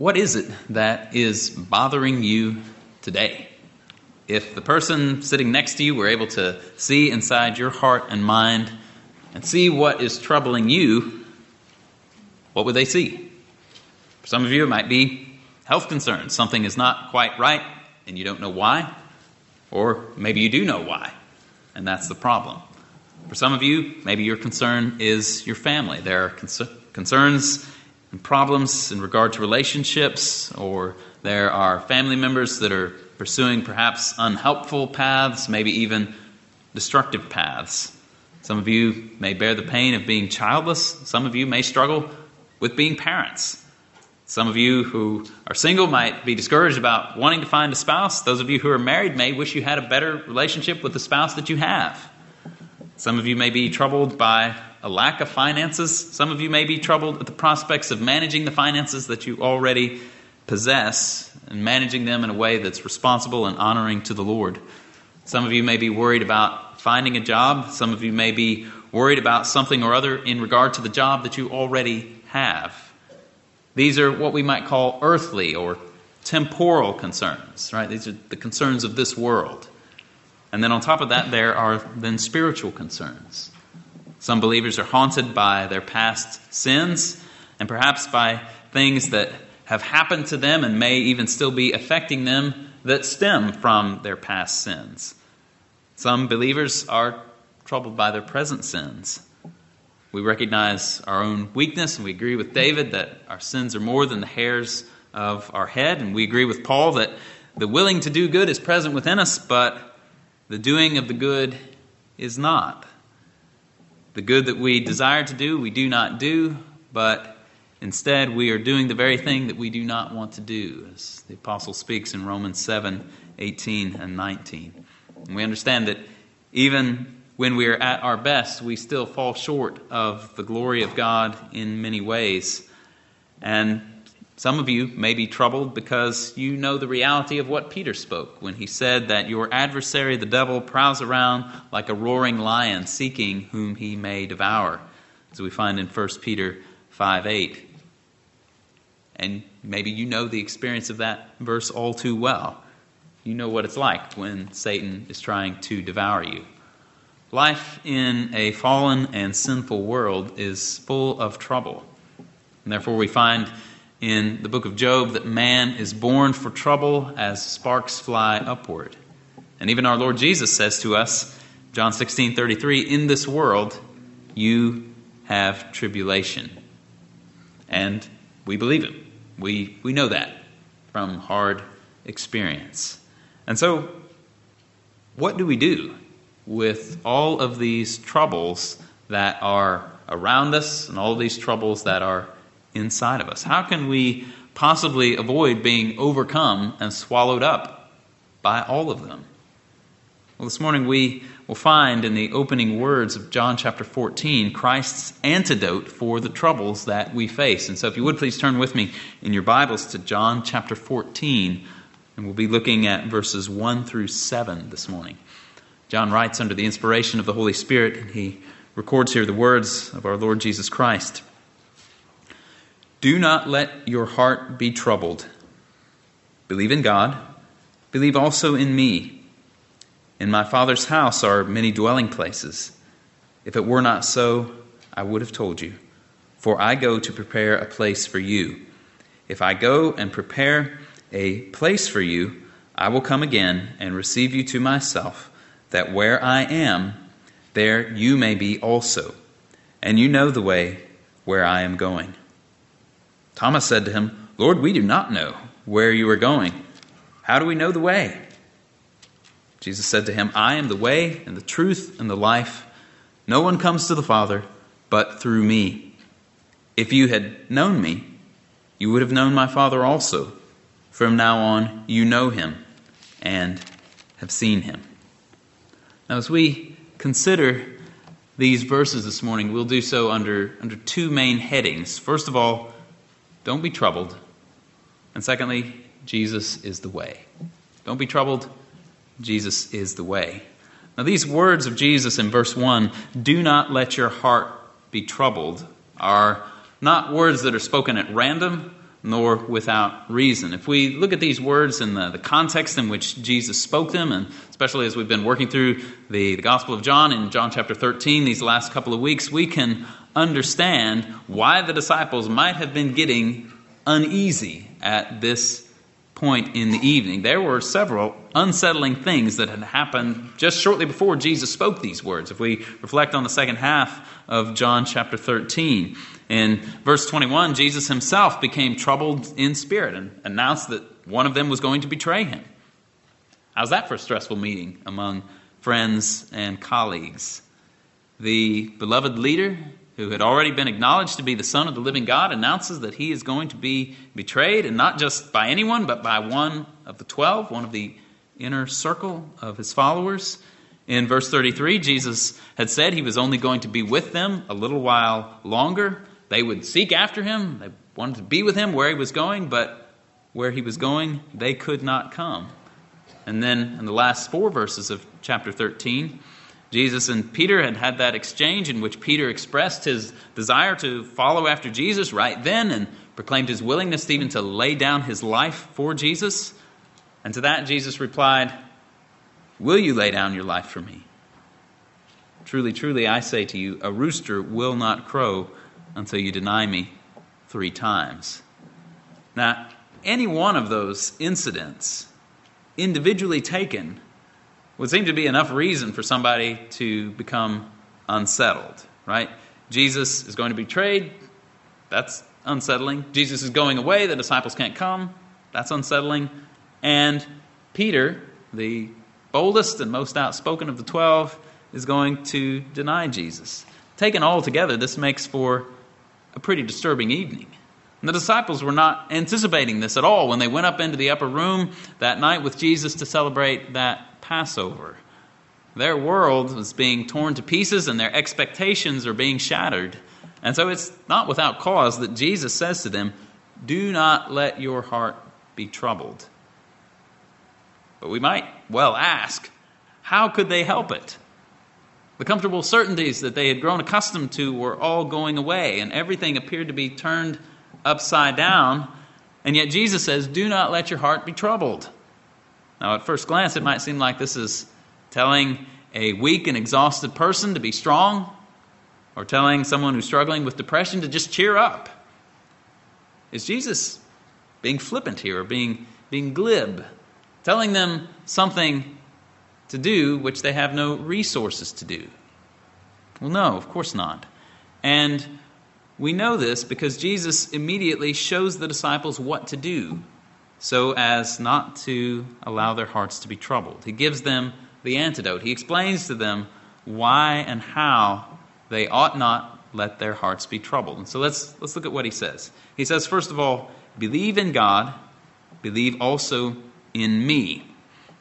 what is it that is bothering you today? If the person sitting next to you were able to see inside your heart and mind and see what is troubling you, what would they see? For some of you, it might be health concerns. Something is not quite right and you don't know why. Or maybe you do know why, and that's the problem. For some of you, maybe your concern is your family. There are concerns and problems in regard to relationships, or there are family members that are pursuing perhaps unhelpful paths, maybe even destructive paths. Some of you may bear the pain of being childless. Some of you may struggle with being parents. Some of you who are single might be discouraged about wanting to find a spouse. Those of you who are married may wish you had a better relationship with the spouse that you have. Some of you may be troubled by a lack of finances. Some of you may be troubled at the prospects of managing the finances that you already possess and managing them in a way that's responsible and honoring to the Lord. Some of you may be worried about finding a job. Some of you may be worried about something or other in regard to the job that you already have. These are what we might call earthly or temporal concerns, right? These are the concerns of this world. And then on top of that, there are then spiritual concerns. Some believers are haunted by their past sins and perhaps by things that have happened to them and may even still be affecting them that stem from their past sins. Some believers are troubled by their present sins. We recognize our own weakness, and we agree with David that our sins are more than the hairs of our head. And we agree with Paul that the willing to do good is present within us, but the doing of the good is not. The good that we desire to do, we do not do, but instead we are doing the very thing that we do not want to do, as the apostle speaks in Romans 7 18 and 19. And we understand that even when we are at our best, we still fall short of the glory of God in many ways. And some of you may be troubled because you know the reality of what Peter spoke when he said that your adversary, the devil, prowls around like a roaring lion seeking whom he may devour, as we find in 1 Peter 5 8. And maybe you know the experience of that verse all too well. You know what it's like when Satan is trying to devour you. Life in a fallen and sinful world is full of trouble. And therefore, we find in the book of Job that man is born for trouble as sparks fly upward. And even our Lord Jesus says to us, John 16 33, in this world you have tribulation. And we believe him. We, we know that from hard experience. And so, what do we do with all of these troubles that are around us and all these troubles that are inside of us? How can we possibly avoid being overcome and swallowed up by all of them? Well, this morning we will find in the opening words of John chapter 14 Christ's antidote for the troubles that we face. And so, if you would please turn with me in your Bibles to John chapter 14, and we'll be looking at verses 1 through 7 this morning. John writes under the inspiration of the Holy Spirit, and he records here the words of our Lord Jesus Christ Do not let your heart be troubled. Believe in God, believe also in me. In my Father's house are many dwelling places. If it were not so, I would have told you. For I go to prepare a place for you. If I go and prepare a place for you, I will come again and receive you to myself that where I am, there you may be also, and you know the way where I am going. Thomas said to him, Lord, we do not know where you are going. How do we know the way? Jesus said to him, I am the way and the truth and the life. No one comes to the Father but through me. If you had known me, you would have known my Father also. From now on, you know him and have seen him. Now, as we consider these verses this morning, we'll do so under, under two main headings. First of all, don't be troubled. And secondly, Jesus is the way. Don't be troubled. Jesus is the way. Now, these words of Jesus in verse 1, do not let your heart be troubled, are not words that are spoken at random, nor without reason. If we look at these words in the, the context in which Jesus spoke them, and especially as we've been working through the, the Gospel of John in John chapter 13 these last couple of weeks, we can understand why the disciples might have been getting uneasy at this point in the evening. There were several unsettling things that had happened just shortly before Jesus spoke these words. If we reflect on the second half of John chapter 13, in verse 21, Jesus himself became troubled in spirit and announced that one of them was going to betray him. How's that for a stressful meeting among friends and colleagues? The beloved leader who had already been acknowledged to be the Son of the living God, announces that he is going to be betrayed, and not just by anyone, but by one of the twelve, one of the inner circle of his followers. In verse 33, Jesus had said he was only going to be with them a little while longer. They would seek after him, they wanted to be with him where he was going, but where he was going, they could not come. And then in the last four verses of chapter 13, Jesus and Peter had had that exchange in which Peter expressed his desire to follow after Jesus right then and proclaimed his willingness even to lay down his life for Jesus. And to that, Jesus replied, Will you lay down your life for me? Truly, truly, I say to you, a rooster will not crow until you deny me three times. Now, any one of those incidents, individually taken, would seem to be enough reason for somebody to become unsettled, right? Jesus is going to be betrayed. That's unsettling. Jesus is going away. The disciples can't come. That's unsettling. And Peter, the boldest and most outspoken of the twelve, is going to deny Jesus. Taken all together, this makes for a pretty disturbing evening. And the disciples were not anticipating this at all when they went up into the upper room that night with Jesus to celebrate that Passover. Their world was being torn to pieces and their expectations are being shattered. And so it's not without cause that Jesus says to them, Do not let your heart be troubled. But we might well ask, how could they help it? The comfortable certainties that they had grown accustomed to were all going away, and everything appeared to be turned upside down. And yet Jesus says, Do not let your heart be troubled. Now, at first glance, it might seem like this is telling a weak and exhausted person to be strong, or telling someone who's struggling with depression to just cheer up. Is Jesus being flippant here, or being, being glib, telling them something to do which they have no resources to do? Well, no, of course not. And we know this because Jesus immediately shows the disciples what to do so as not to allow their hearts to be troubled. He gives them the antidote. He explains to them why and how they ought not let their hearts be troubled. And so let's, let's look at what he says. He says, first of all, believe in God, believe also in me.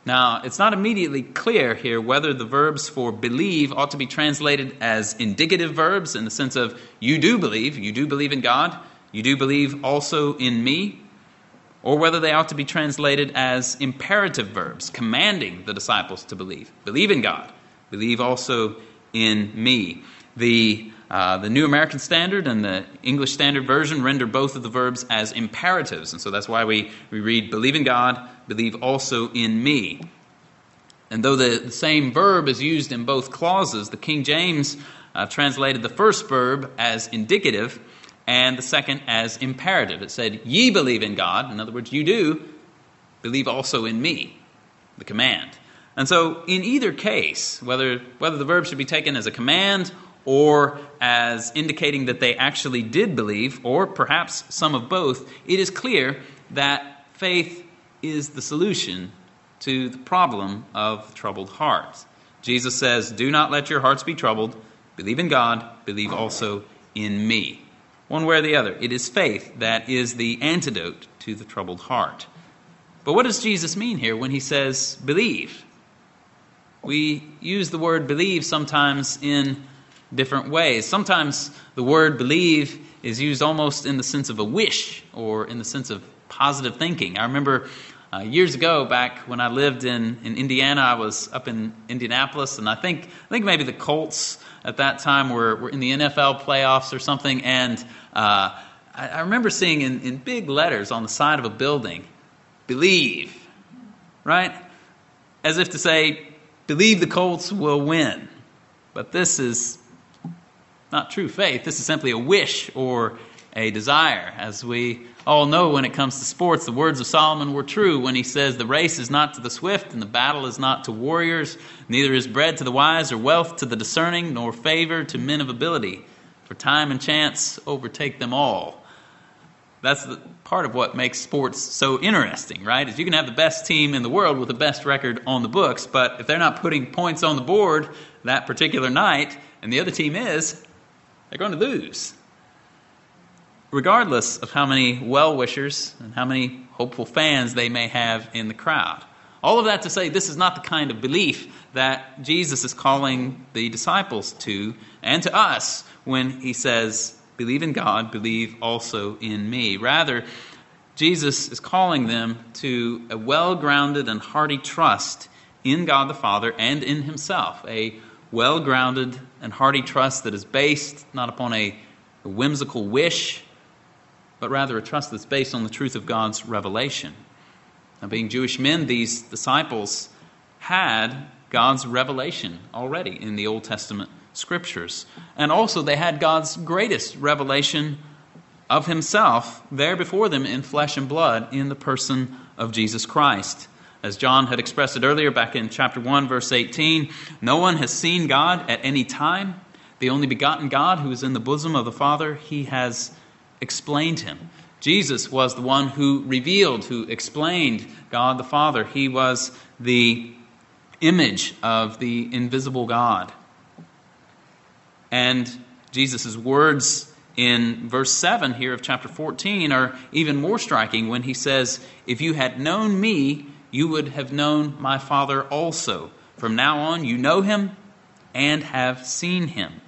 Now, it's not immediately clear here whether the verbs for believe ought to be translated as indicative verbs in the sense of you do believe, you do believe in God, you do believe also in me, or whether they ought to be translated as imperative verbs, commanding the disciples to believe. Believe in God, believe also in me. The, uh, the New American Standard and the English Standard Version render both of the verbs as imperatives, and so that's why we, we read, Believe in God, believe also in me. And though the, the same verb is used in both clauses, the King James uh, translated the first verb as indicative and the second as imperative. It said, Ye believe in God. In other words, you do believe also in me, the command. And so, in either case, whether, whether the verb should be taken as a command or as indicating that they actually did believe, or perhaps some of both, it is clear that faith is the solution to the problem of troubled hearts. Jesus says, Do not let your hearts be troubled. Believe in God, believe also in me one way or the other. It is faith that is the antidote to the troubled heart. But what does Jesus mean here when he says believe? We use the word believe sometimes in different ways. Sometimes the word believe is used almost in the sense of a wish or in the sense of positive thinking. I remember uh, years ago, back when I lived in, in Indiana, I was up in Indianapolis, and I think I think maybe the Colts at that time were, were in the NFL playoffs or something, and uh, I, I remember seeing in, in big letters on the side of a building, believe, right? As if to say, believe the Colts will win. But this is not true faith. This is simply a wish or a desire. As we all know when it comes to sports, the words of Solomon were true when he says, The race is not to the swift, and the battle is not to warriors, neither is bread to the wise, or wealth to the discerning, nor favor to men of ability. For time and chance overtake them all. That's the part of what makes sports so interesting, right? Is you can have the best team in the world with the best record on the books, but if they're not putting points on the board that particular night, and the other team is, they're going to lose regardless of how many well wishers and how many hopeful fans they may have in the crowd. All of that to say, this is not the kind of belief that Jesus is calling the disciples to and to us when he says, Believe in God, believe also in me. Rather, Jesus is calling them to a well grounded and hearty trust in God the Father and in himself. A well grounded and hearty trust that is based not upon a whimsical wish but rather a trust that's based on the truth of God's revelation. Now, being Jewish men, these disciples had God's revelation already in the Old Testament scriptures. And also, they had God's greatest revelation of Himself there before them in flesh and blood in the person of Jesus Christ. As John had expressed it earlier back in chapter 1, verse 18, no one has seen God at any time. The only begotten God who is in the bosom of the Father, He has explained him. Jesus was the one who revealed, who explained God the Father. He was the image of the invisible God. And Jesus' words in verse 7 here of chapter 14 are even more striking when he says, If you had known me, you would have known my Father also. From now on, you know him and have seen him.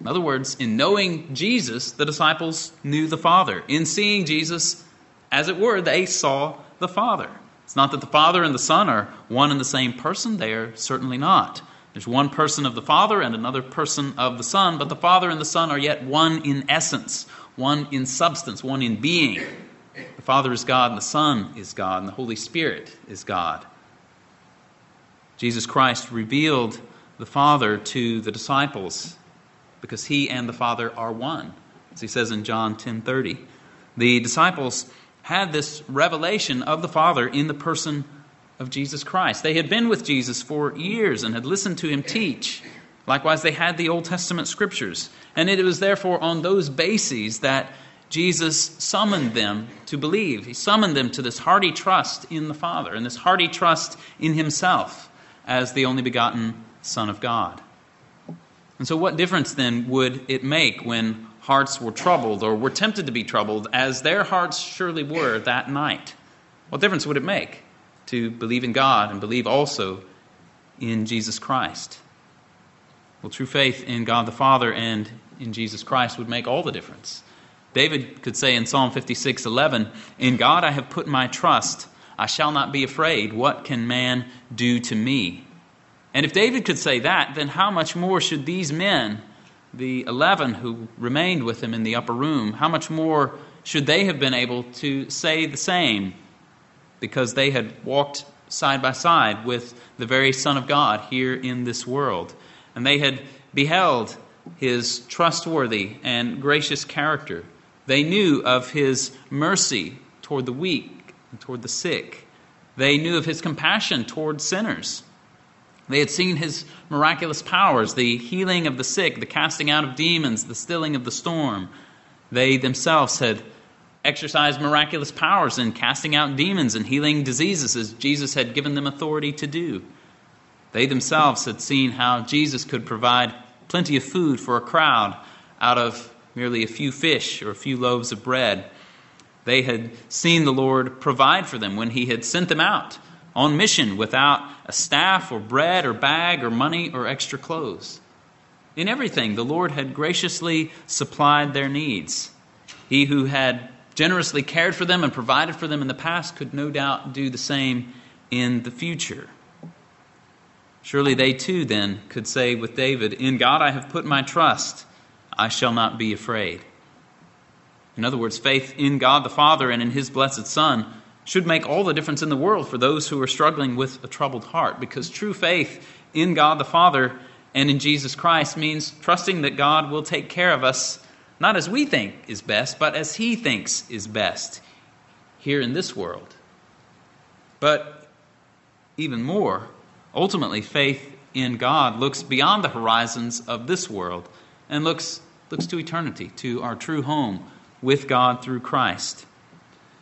In other words, in knowing Jesus, the disciples knew the Father. In seeing Jesus, as it were, they saw the Father. It's not that the Father and the Son are one and the same person, they are certainly not. There's one person of the Father and another person of the Son, but the Father and the Son are yet one in essence, one in substance, one in being. The Father is God, and the Son is God, and the Holy Spirit is God. Jesus Christ revealed the Father to the disciples because he and the Father are one. As he says in John 10:30. The disciples had this revelation of the Father in the person of Jesus Christ. They had been with Jesus for years and had listened to him teach. Likewise, they had the Old Testament scriptures. And it was therefore on those bases that Jesus summoned them to believe. He summoned them to this hearty trust in the Father and this hearty trust in himself as the only begotten Son of God. And so, what difference then would it make when hearts were troubled or were tempted to be troubled, as their hearts surely were that night? What difference would it make to believe in God and believe also in Jesus Christ? Well, true faith in God the Father and in Jesus Christ would make all the difference. David could say in Psalm 56 11, In God I have put my trust. I shall not be afraid. What can man do to me? And if David could say that, then how much more should these men, the 11 who remained with him in the upper room, how much more should they have been able to say the same? Because they had walked side by side with the very Son of God here in this world. And they had beheld his trustworthy and gracious character. They knew of his mercy toward the weak and toward the sick. They knew of his compassion toward sinners. They had seen his miraculous powers, the healing of the sick, the casting out of demons, the stilling of the storm. They themselves had exercised miraculous powers in casting out demons and healing diseases as Jesus had given them authority to do. They themselves had seen how Jesus could provide plenty of food for a crowd out of merely a few fish or a few loaves of bread. They had seen the Lord provide for them when he had sent them out on mission without a staff or bread or bag or money or extra clothes. In everything, the Lord had graciously supplied their needs. He who had generously cared for them and provided for them in the past could no doubt do the same in the future. Surely they too then could say with David, In God I have put my trust, I shall not be afraid. In other words, faith in God the Father and in His blessed Son should make all the difference in the world for those who are struggling with a troubled heart, because true faith in God the Father and in Jesus Christ means trusting that God will take care of us, not as we think is best, but as He thinks is best here in this world. But even more, ultimately, faith in God looks beyond the horizons of this world and looks, looks to eternity, to our true home with God through Christ.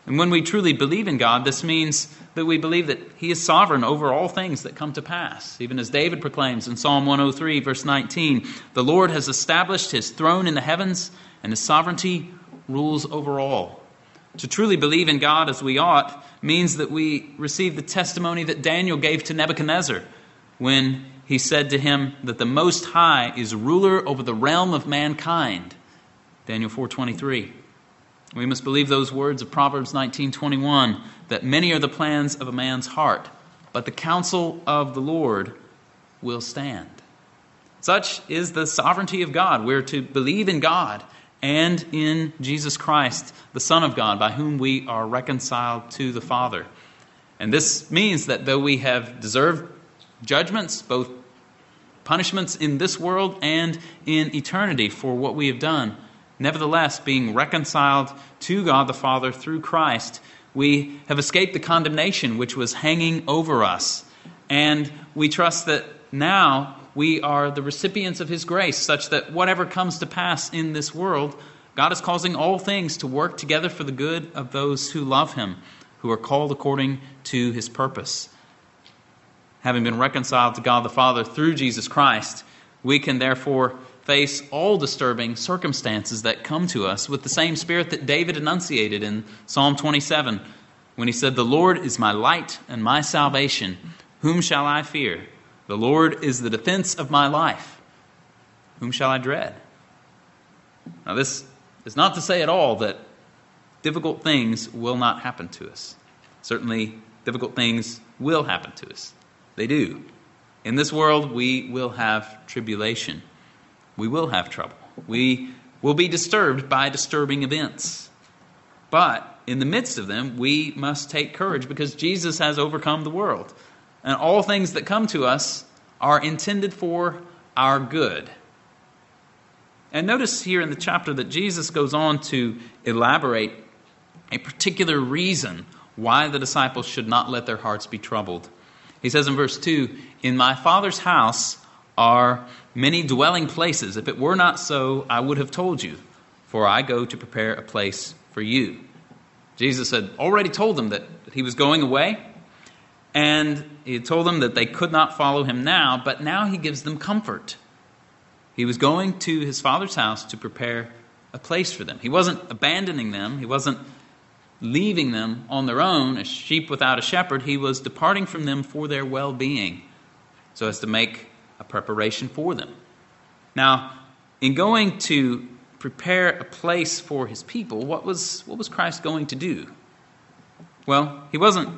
And when we truly believe in God, this means that we believe that He is sovereign over all things that come to pass. Even as David proclaims in Psalm 103, verse 19, the Lord has established His throne in the heavens, and His sovereignty rules over all. To truly believe in God as we ought means that we receive the testimony that Daniel gave to Nebuchadnezzar when he said to him that the Most High is ruler over the realm of mankind. Daniel 4:23. We must believe those words of Proverbs 19:21 that many are the plans of a man's heart, but the counsel of the Lord will stand. Such is the sovereignty of God. We're to believe in God and in Jesus Christ, the Son of God, by whom we are reconciled to the Father. And this means that though we have deserved judgments, both punishments in this world and in eternity for what we have done, nevertheless, being reconciled to God the Father through Christ, we have escaped the condemnation which was hanging over us. And we trust that now we are the recipients of His grace, such that whatever comes to pass in this world, God is causing all things to work together for the good of those who love Him, who are called according to His purpose. Having been reconciled to God the Father through Jesus Christ, we can therefore face all disturbing circumstances that come to us with the same spirit that David enunciated in Psalm 27 when he said, The Lord is my light and my salvation. Whom shall I fear? The Lord is the defense of my life. Whom shall I dread? Now, this is not to say at all that difficult things will not happen to us. Certainly, difficult things will happen to us. They do. In this world, we will have tribulation. We will have trouble. We will be disturbed by disturbing events. But in the midst of them, we must take courage because Jesus has overcome the world. And all things that come to us are intended for our good. And notice here in the chapter that Jesus goes on to elaborate a particular reason why the disciples should not let their hearts be troubled. He says in verse 2 In my Father's house are many dwelling places. If it were not so, I would have told you, for I go to prepare a place for you. Jesus had already told them that he was going away and he told them that they could not follow him now, but now he gives them comfort. He was going to his father's house to prepare a place for them. He wasn't abandoning them, he wasn't leaving them on their own, as sheep without a shepherd. He was departing from them for their well being, so as to make a preparation for them. Now, in going to prepare a place for his people, what was, what was Christ going to do? Well, he wasn't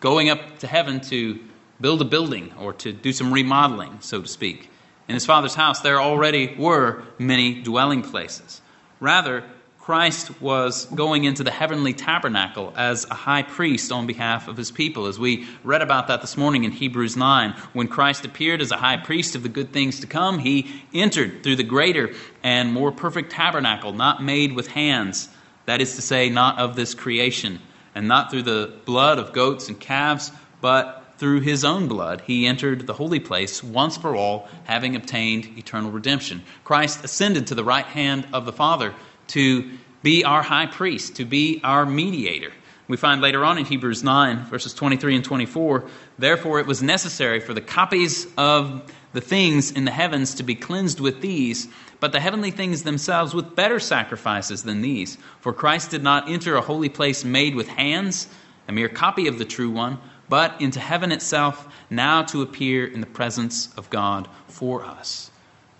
going up to heaven to build a building or to do some remodeling, so to speak. In his father's house, there already were many dwelling places. Rather, Christ was going into the heavenly tabernacle as a high priest on behalf of his people. As we read about that this morning in Hebrews 9, when Christ appeared as a high priest of the good things to come, he entered through the greater and more perfect tabernacle, not made with hands, that is to say, not of this creation and not through the blood of goats and calves, but through his own blood, he entered the holy place once for all, having obtained eternal redemption. Christ ascended to the right hand of the Father to be our high priest, to be our mediator. We find later on in Hebrews 9, verses 23 and 24, therefore it was necessary for the copies of the things in the heavens to be cleansed with these, but the heavenly things themselves with better sacrifices than these. For Christ did not enter a holy place made with hands, a mere copy of the true one, but into heaven itself, now to appear in the presence of God for us.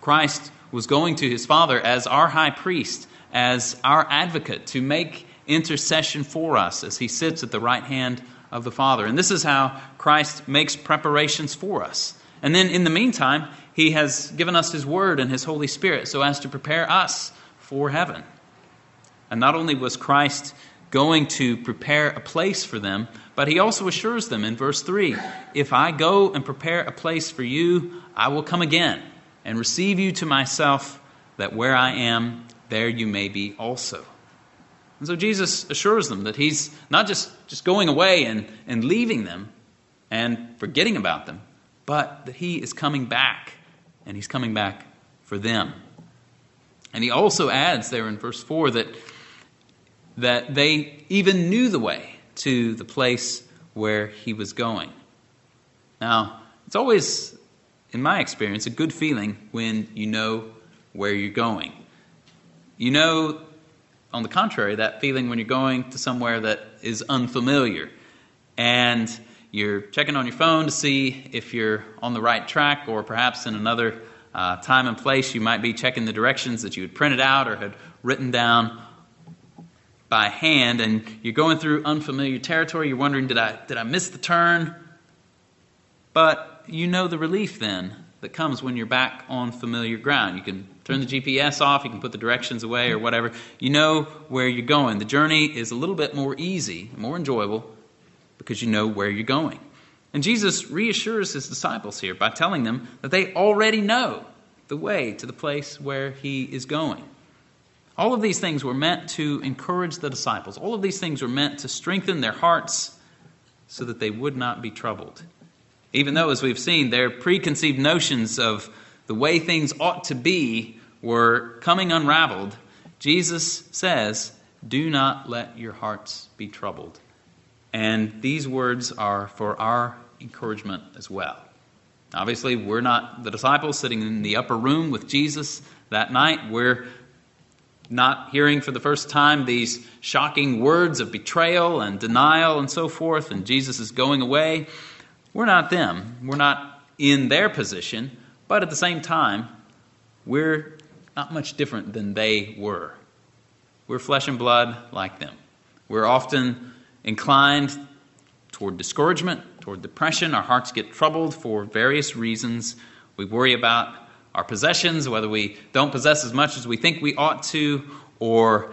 Christ was going to his Father as our high priest, as our advocate, to make intercession for us as he sits at the right hand of the Father. And this is how Christ makes preparations for us. And then in the meantime, he has given us his word and his Holy Spirit so as to prepare us for heaven. And not only was Christ going to prepare a place for them, but he also assures them in verse 3 If I go and prepare a place for you, I will come again and receive you to myself, that where I am, there you may be also. And so Jesus assures them that he's not just, just going away and, and leaving them and forgetting about them, but that he is coming back, and he's coming back for them. And he also adds there in verse 4 that, that they even knew the way to the place where he was going. Now, it's always, in my experience, a good feeling when you know where you're going. You know, on the contrary, that feeling when you're going to somewhere that is unfamiliar and you're checking on your phone to see if you're on the right track or perhaps in another uh, time and place you might be checking the directions that you had printed out or had written down by hand and you're going through unfamiliar territory. You're wondering did i did i miss the turn? But you know the relief then that comes when you're back on familiar ground. You can turn the gps off you can put the directions away or whatever. You know where you're going. The journey is a little bit more easy more enjoyable because you know where you're going. And jesus reassures his disciples here by telling them that they already know the way to the place where he is going. All of these things were meant to encourage the disciples. All of these things were meant to strengthen their hearts so that they would not be troubled. Even though, as we've seen, their preconceived notions of the way things ought to be were coming unraveled, Jesus says, Do not let your hearts be troubled. And these words are for our encouragement as well. Obviously, we're not the disciples sitting in the upper room with Jesus that night. We're not hearing for the first time these shocking words of betrayal and denial and so forth, and Jesus is going away. We're not them. We're not in their position, but at the same time, we're not much different than they were. We're flesh and blood like them. We're often inclined toward discouragement, toward depression. Our hearts get troubled for various reasons. We worry about our possessions, whether we don't possess as much as we think we ought to or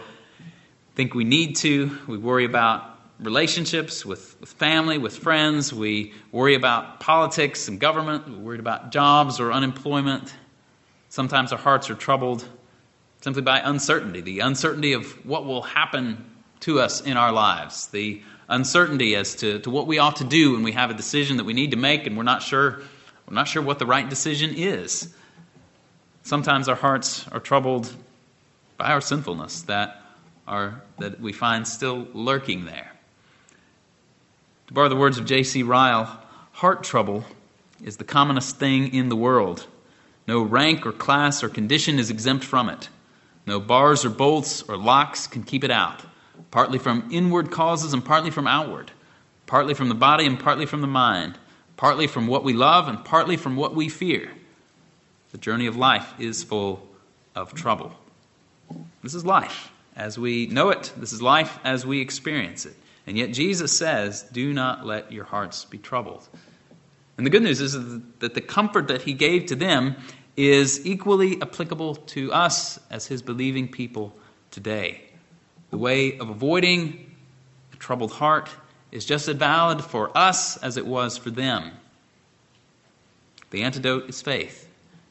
think we need to. We worry about relationships with, with family, with friends. We worry about politics and government. We're worried about jobs or unemployment. Sometimes our hearts are troubled simply by uncertainty the uncertainty of what will happen to us in our lives, the uncertainty as to, to what we ought to do when we have a decision that we need to make and we're not sure, we're not sure what the right decision is. Sometimes our hearts are troubled by our sinfulness that, are, that we find still lurking there. To borrow the words of J.C. Ryle, heart trouble is the commonest thing in the world. No rank or class or condition is exempt from it. No bars or bolts or locks can keep it out, partly from inward causes and partly from outward, partly from the body and partly from the mind, partly from what we love and partly from what we fear. The journey of life is full of trouble. This is life as we know it, this is life as we experience it. And yet Jesus says, Do not let your hearts be troubled. And the good news is that the comfort that he gave to them is equally applicable to us as his believing people today. The way of avoiding a troubled heart is just as valid for us as it was for them. The antidote is faith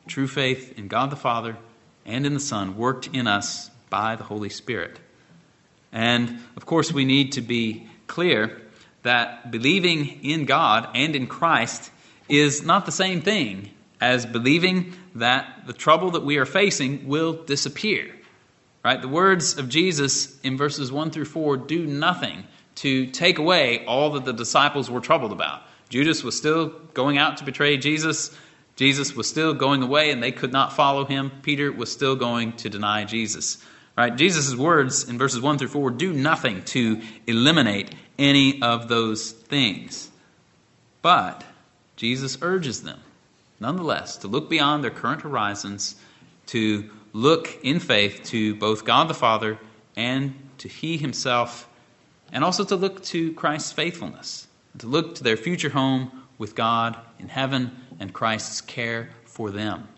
true faith in God the Father and in the Son worked in us by the Holy Spirit. And of course, we need to be clear that believing in God and in Christ is not the same thing as believing that the trouble that we are facing will disappear. Right? The words of Jesus in verses 1 through 4 do nothing to take away all that the disciples were troubled about. Judas was still going out to betray Jesus. Jesus was still going away and they could not follow him. Peter was still going to deny Jesus. Right? Jesus' words in verses 1 through 4 do nothing to eliminate any of those things. But Jesus urges them, nonetheless, to look beyond their current horizons, to look in faith to both God the Father and to He Himself, and also to look to Christ's faithfulness, to look to their future home with God in heaven and Christ's care for them.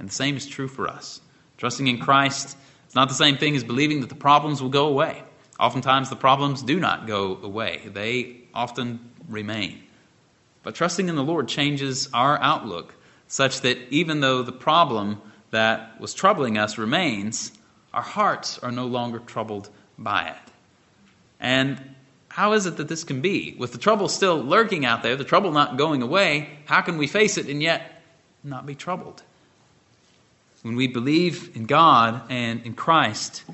And the same is true for us. Trusting in Christ, It's not the same thing as believing that the problems will go away. Oftentimes, the problems do not go away, they often remain. But trusting in the Lord changes our outlook such that even though the problem that was troubling us remains, our hearts are no longer troubled by it. And how is it that this can be? With the trouble still lurking out there, the trouble not going away, how can we face it and yet not be troubled? When we believe in God and in Christ,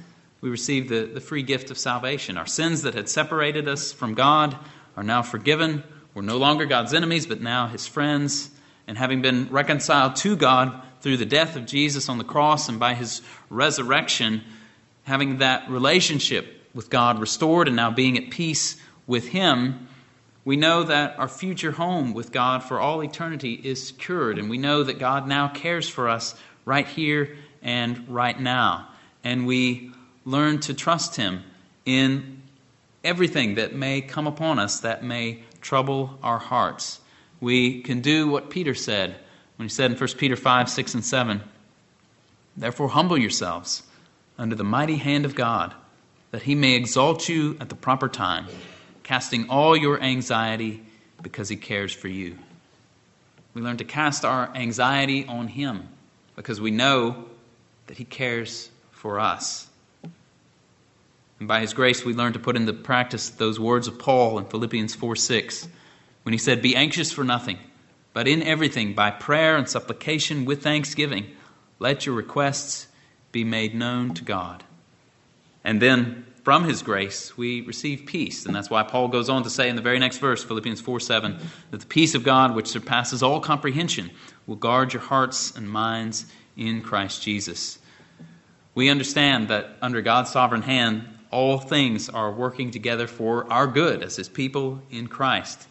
we receive the, the free gift of salvation. Our sins that had separated us from God are now forgiven. We're no longer God's enemies, but now his friends. And having been reconciled to God through the death of Jesus on the cross and by his resurrection, having that relationship with God restored and now being at peace with Him, we know that our future home with God for all eternity is secured. And we know that God now cares for us right here and right now. And we learn to trust Him in everything that may come upon us that may trouble our hearts. We can do what Peter said when he said in 1 Peter 5 6 and 7 Therefore, humble yourselves under the mighty hand of God that he may exalt you at the proper time, casting all your anxiety because he cares for you. We learn to cast our anxiety on him because we know that he cares for us. And by his grace, we learn to put into practice those words of Paul in Philippians 4 6, when he said, Be anxious for nothing, but in everything, by prayer and supplication with thanksgiving, let your requests be made known to God. And then from his grace, we receive peace. And that's why Paul goes on to say in the very next verse, Philippians 4 7, that the peace of God, which surpasses all comprehension, will guard your hearts and minds in Christ Jesus. We understand that under God's sovereign hand, all things are working together for our good as his people in Christ.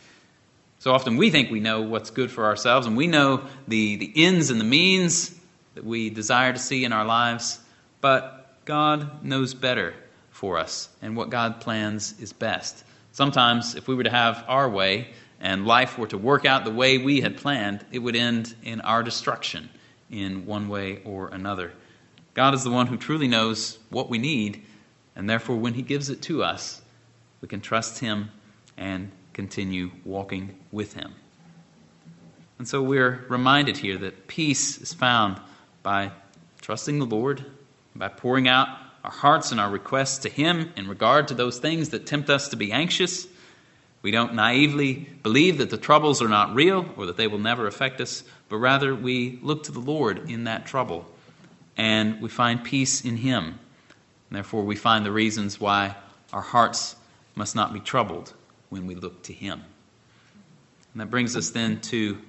So often we think we know what's good for ourselves, and we know the, the ends and the means that we desire to see in our lives, but God knows better for us, and what God plans is best. Sometimes, if we were to have our way and life were to work out the way we had planned, it would end in our destruction in one way or another. God is the one who truly knows what we need, and therefore, when He gives it to us, we can trust Him and continue walking with Him. And so we're reminded here that peace is found by trusting the Lord by pouring out our hearts and our requests to Him in regard to those things that tempt us to be anxious. We don't naively believe that the troubles are not real or that they will never affect us, but rather we look to the Lord in that trouble and we find peace in Him. And therefore, we find the reasons why our hearts must not be troubled when we look to Him. And that brings us then to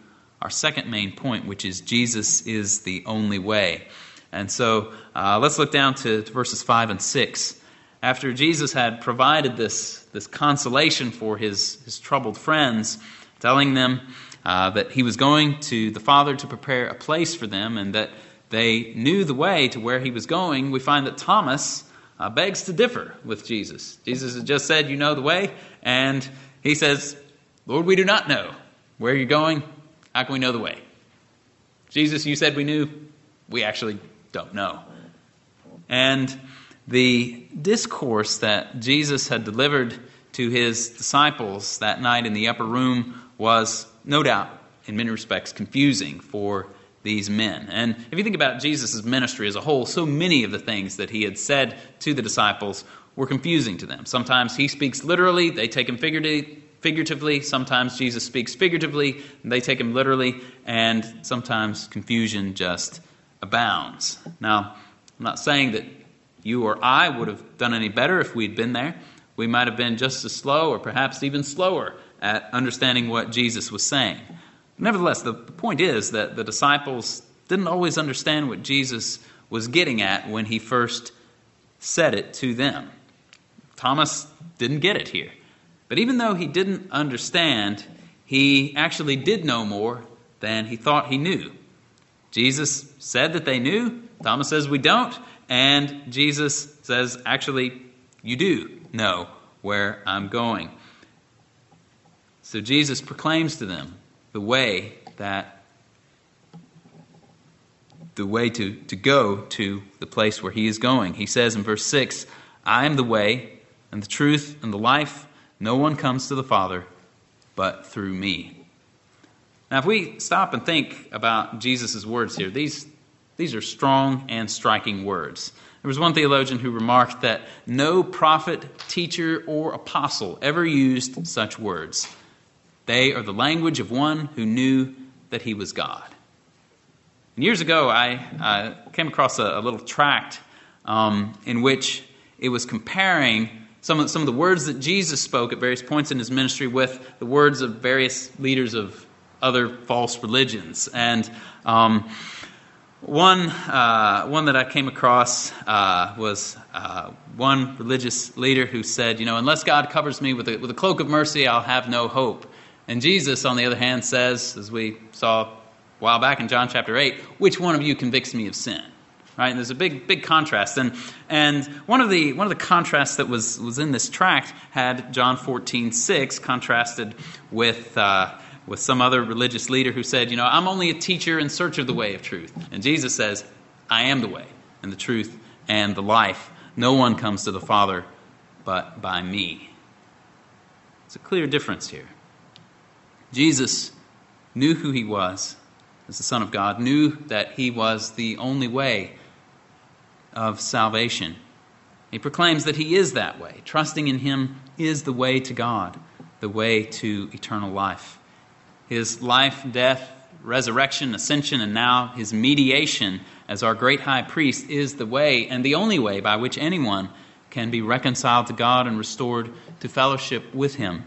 our second main point, which is Jesus is the only way. And so uh, let's look down to, to, verses 5 and 6. After Jesus had provided this, this consolation for his, his troubled friends, telling them uh, that he was going to the Father to prepare a place for them and that they knew the way to where he was going, we find that Thomas uh, begs to differ with Jesus. Jesus has just said, You know the way. And he says, Lord, we do not know where you're going. How can we know the way? Jesus, you said we knew. We actually don't know. And the discourse that Jesus had delivered to his disciples that night in the upper room was, no doubt, in many respects, confusing for these men. And if you think about Jesus' ministry as a whole, so many of the things that he had said to the disciples were confusing to them. Sometimes he speaks literally, they take him figuratively. Sometimes Jesus speaks figuratively, they take him literally. And sometimes confusion just abounds. Now, I'm not saying that you or I would have done any better if we'd been there. We might have been just as slow or perhaps even slower at understanding what Jesus was saying. Nevertheless, the point is that the disciples didn't always understand what Jesus was getting at when he first said it to them. Thomas didn't get it here. But even though he didn't understand, he actually did know more than he thought he knew. Jesus said that they knew. Thomas says we don't. And Jesus says, actually, you do know where I'm going. So Jesus proclaims to them the way that the way to, to go to the place where he is going. He says in verse 6 I am the way and the truth and the life. No one comes to the Father but through me. Now, if we stop and think about Jesus' words here, these, these are strong and striking words. There was one theologian who remarked that no prophet, teacher, or apostle ever used such words. They are the language of one who knew that he was God. And years ago, I uh, came across a, a little tract um, in which it was comparing some of, some of the words that Jesus spoke at various points in his ministry with the words of various leaders of other false religions. And um, one, uh, one that I came across uh, was uh, one religious leader who said, You know, unless God covers me with a, with a cloak of mercy, I'll have no hope. And Jesus, on the other hand, says, as we saw a while back in John chapter 8, which one of you convicts me of sin? Right? And there's a big, big contrast. And, and one, of the, one of the contrasts that was, was in this tract had John 14, 6 contrasted with, uh, with some other religious leader who said, You know, I'm only a teacher in search of the way of truth. And Jesus says, I am the way and the truth and the life. No one comes to the Father but by me. It's a clear difference here. Jesus knew who he was as the Son of God, knew that he was the only way of salvation. He proclaims that he is that way. Trusting in him is the way to God, the way to eternal life. His life, death, resurrection, ascension, and now his mediation as our great high priest is the way and the only way by which anyone can be reconciled to God and restored to fellowship with him.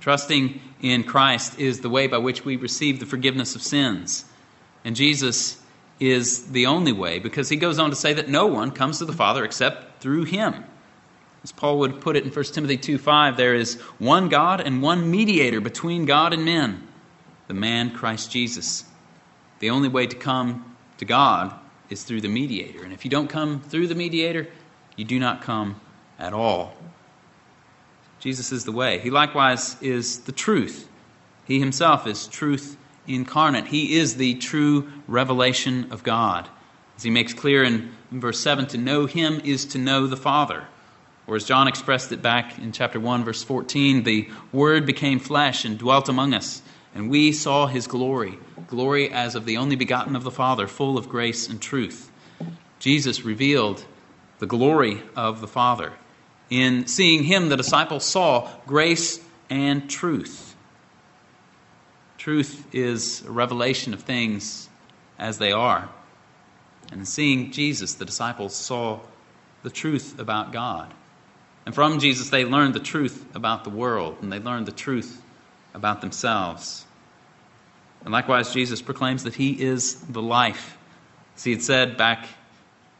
Trusting in Christ is the way by which we receive the forgiveness of sins. And Jesus is the only way because he goes on to say that no one comes to the Father except through him. As Paul would put it in 1 Timothy 2 5, there is one God and one mediator between God and men, the man Christ Jesus. The only way to come to God is through the mediator. And if you don't come through the mediator, you do not come at all. Jesus is the way. He likewise is the truth. He himself is truth incarnate. He is the true revelation of God. As he makes clear in verse 7, to know him is to know the Father. Or as John expressed it back in chapter 1, verse 14, the Word became flesh and dwelt among us, and we saw his glory, glory as of the only begotten of the Father, full of grace and truth. Jesus revealed the glory of the Father. In seeing him, the disciples saw grace and truth. Truth is a revelation of things as they are. And in seeing Jesus, the disciples saw the truth about God. And from Jesus, they learned the truth about the world, and they learned the truth about themselves. And likewise, Jesus proclaims that He is the life. As He had said back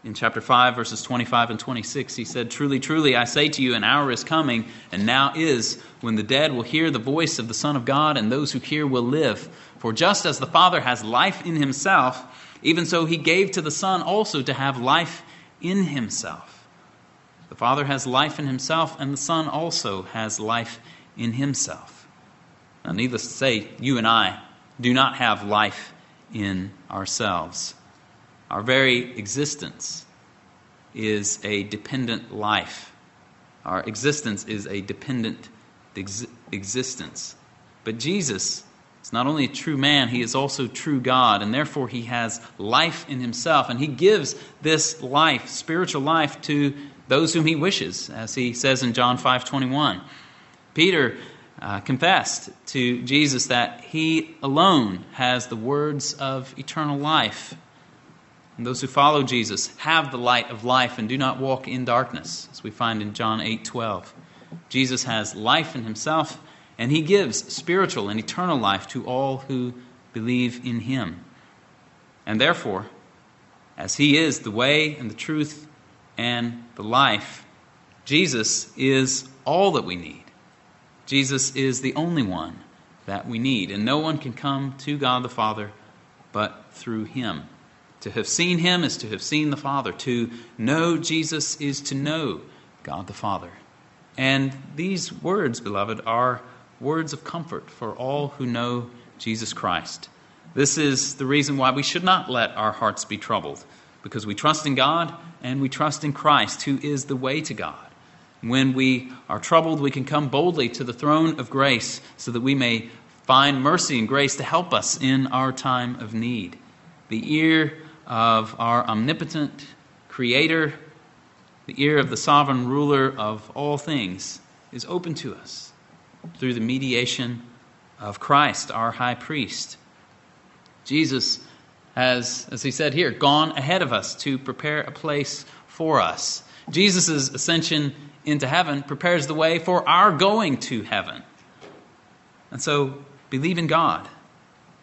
in chapter 5, verses 25 and 26, he said, Truly, truly, I say to you, an hour is coming, and now is, when the dead will hear the voice of the Son of God, and those who hear will live. For just as the Father has life in himself, even so he gave to the Son also to have life in himself. The Father has life in himself, and the Son also has life in himself. Now, needless to say, you and I do not have life in ourselves. Our very existence is a dependent life. Our existence is a dependent ex- existence. But Jesus is not only a true man, he is also true God, and therefore he has life in himself. And he gives this life, spiritual life, to those whom he wishes, as he says in John 5 21. Peter uh, confessed to Jesus that he alone has the words of eternal life. And those who follow Jesus have the light of life and do not walk in darkness, as we find in John 8 12. Jesus has life in himself, and he gives spiritual and eternal life to all who believe in him. And therefore, as he is the way and the truth and the life, Jesus is all that we need. Jesus is the only one that we need, and no one can come to God the Father but through him. To have seen him is to have seen the Father. To know Jesus is to know God the Father. And these words, beloved, are words of comfort for all who know Jesus Christ. This is the reason why we should not let our hearts be troubled, because we trust in God and we trust in Christ, who is the way to God. When we are troubled, we can come boldly to the throne of grace so that we may find mercy and grace to help us in our time of need. The ear of our omnipotent Creator, the ear of the sovereign ruler of all things, is open to us through the mediation of Christ, our high priest. Jesus has, as he said here, gone ahead of us to prepare a place for us. Jesus' ascension into heaven prepares the way for our going to heaven. And so believe in God,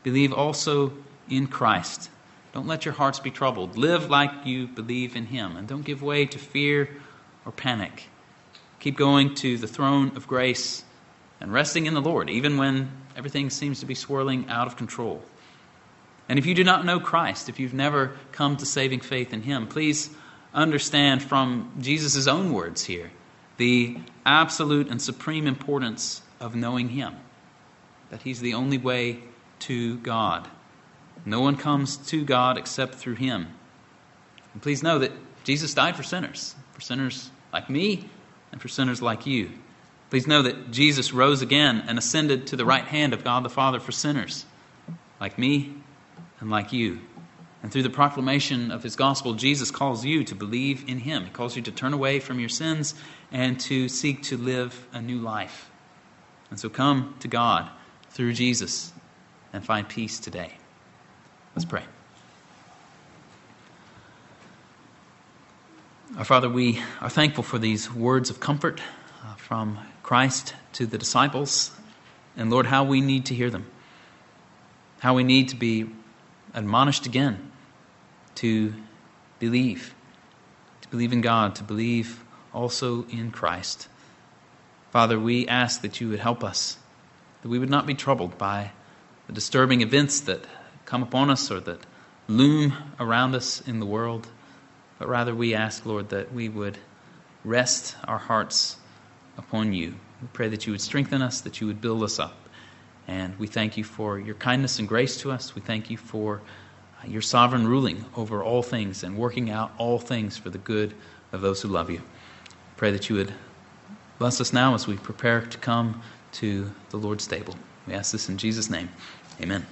believe also in Christ. Don't let your hearts be troubled. Live like you believe in Him, and don't give way to fear or panic. Keep going to the throne of grace and resting in the Lord, even when everything seems to be swirling out of control. And if you do not know Christ, if you've never come to saving faith in Him, please understand from Jesus' own words here the absolute and supreme importance of knowing Him, that He's the only way to God. No one comes to God except through Him. And please know that Jesus died for sinners, for sinners like me and for sinners like you. Please know that Jesus rose again and ascended to the right hand of God the Father for sinners like me and like you. And through the proclamation of his gospel, Jesus calls you to believe in him. He calls you to turn away from your sins and to seek to live a new life. And so come to God through Jesus and find peace today. Let's pray. Our Father, we are thankful for these words of comfort uh, from Christ to the disciples. And Lord, how we need to hear them. How we need to be admonished again to believe, to believe in God, to believe also in Christ. Father, we ask that you would help us, that we would not be troubled by the disturbing events that come upon us or that loom around us in the world, but rather we ask, Lord, that we would rest our hearts upon you. We pray that you would strengthen us, that you would build us up. And we thank you for your kindness and grace to us. We thank you for your sovereign ruling over all things and working out all things for the good of those who love you. Pray that you would bless us now as we prepare to come to the Lord's table. We ask this in Jesus' name. Amen.